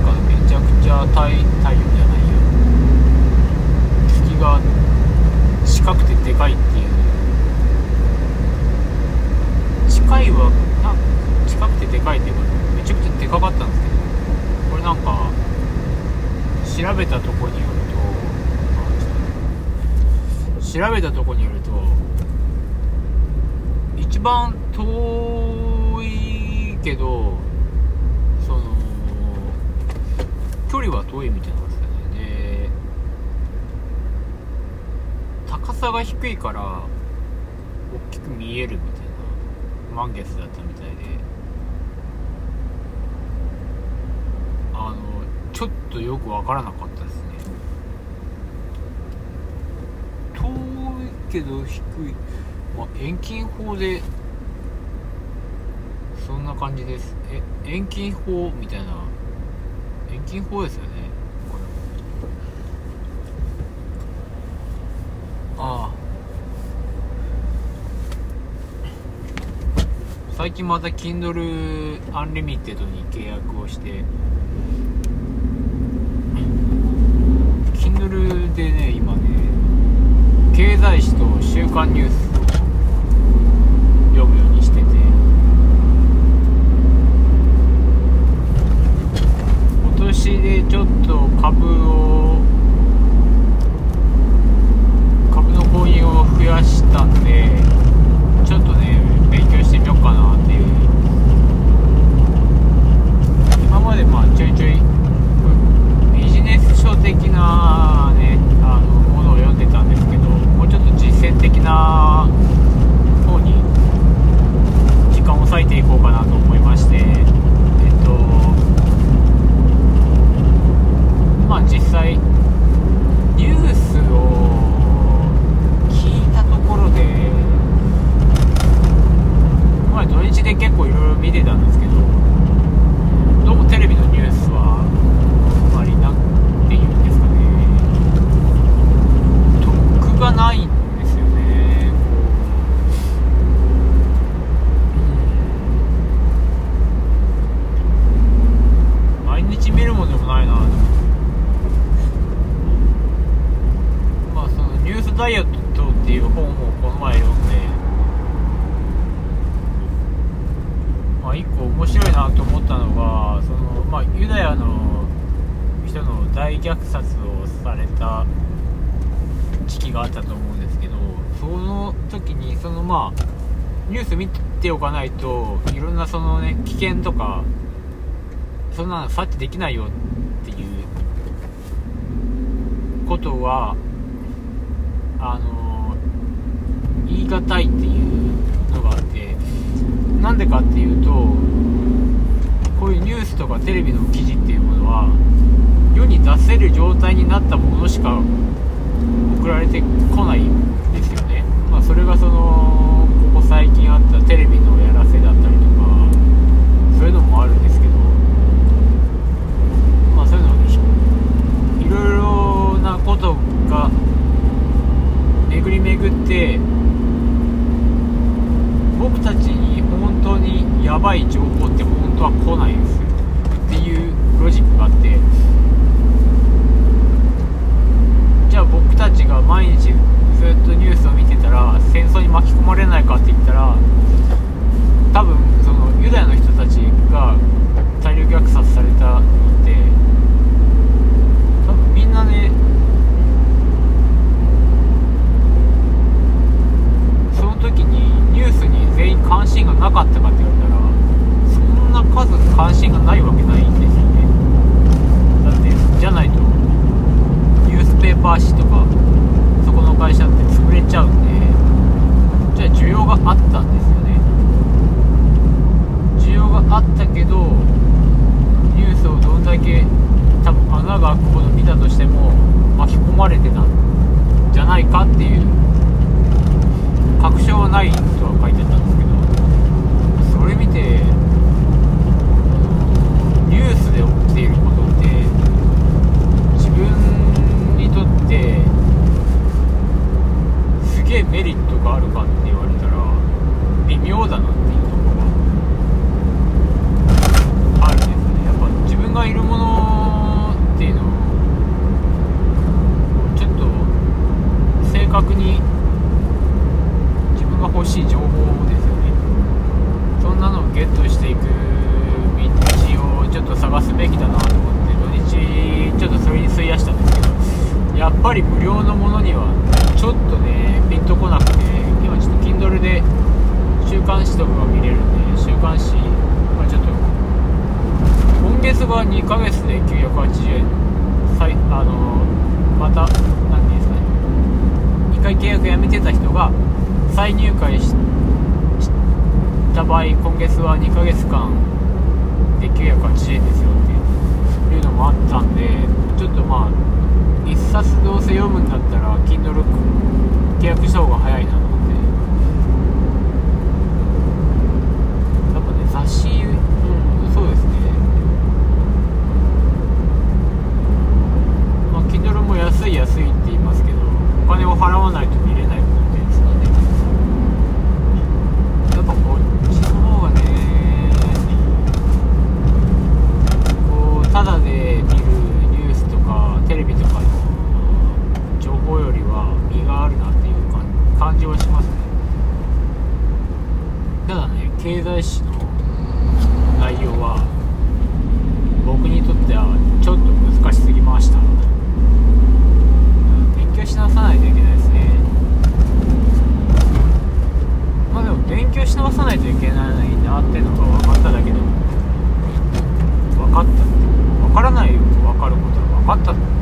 かめちゃくちゃ太陽じゃないや。月が近くてでかいっていう。近いはな近くてでかいっていうかめちゃくちゃでかかったんですけどこれなんか調べたとこによると調べたとこによると一番遠いけどその距離は遠いみたいなんですよね。で高さが低いから大きく見えるみたいな満月だったみたいで。あのちょっとよくわからなかったですね。遠いけど低い、まあ、遠近法でそんな感じです。え遠近法みたいな遠近法ですよね。これああ。最近また Kindle Unlimited に契約をして。Kindle でね今ね経済誌と週刊ニュースを読むようにしてて今年でちょっと株を株の購入を増やしたんでちょっとね勉強してみようかなっていう今までまあちょいちょいビジネス書的なねあのものを読んでたんですけどもうちょっと実践的な方に時間を割いていこうかなと思いましてえっとまあ実際ニュースを聞いたところでまあ土日で結構いろいろ見てたんですけどどうもテレビのニュースはあまりなんていうんですかね得がないんですよねうん毎日見るものでもないなと思ってまあそのニュースダイエットっていう本をこの前読んでまあ一個面白いなと思ったのがそのまあユダヤの人の大虐殺をされた時期があったと思うんですけどその時にそのまあニュース見ておかないといろんなそのね危険とかそんなの察知できないよっていうことはあの言い難いっていうのがあってなんでかっていうとスとかテレビの記事っていうものは世に出せる状態になったものしか送られてこないんですよね、まあ、それがそのここ最近あったテレビのやらせだったりとかそういうのもあるんですけどまあそういうのいろいろなことが巡り巡って僕たちに本当にやばい情報って本当は来ないですジックがあって。じゃあ僕たちが毎日ずっとニュースを見てたら戦争に巻き込まれないかって言ったら多分そのユダヤの人たちが大量虐殺されたのって多分みんなねその時にニュースに全員関心がなかったかって言われたらそんな数関心がないわけないんですよねだってじゃないとニュースペーパー紙とかそこの会社って潰れちゃうんでじゃあ需要があったんですよね。需要があったけどニュースをどんだけ多分穴が開くほど見たとしても巻き込まれてたんじゃないかっていう確証はないとは書いてあったんですけどそれ見てニュースで起きていることって自分にとってすげえメリットがあるかって言われたら微妙だなっていうところがあるんですねやっぱ自分がいるものっていうの費やしたんですけどやっぱり無料のものにはちょっとねピンとこなくて今ちょっと Kindle で週刊誌とかが見れるんで週刊誌、まあ、ちょっと今月は2ヶ月で980円。再あのまた何ていうんですかね。1回契約やめてた人が再入会した場合今月は2ヶ月間で980円ですよっていうのもあったんでちょっとまあ冊どうせ読むんだったら Kindle 契約した方が早いなと思ってやっぱね雑誌うんそうですねまあ Kindle も安い安いって言いますけどお金を払わないと見れないコンテンツなんでやっぱこっちの方がねこうただで見るニュースとかテレビとかの情報よりは身があるなっていう感感じはしますねただね経済史の内容は僕にとってはちょっと難しすぎました勉強し直さないといけないですね。まあでも勉強し直さないといけないなっていうのが分かっただけでも分かった。分からないよ分かることは分かった。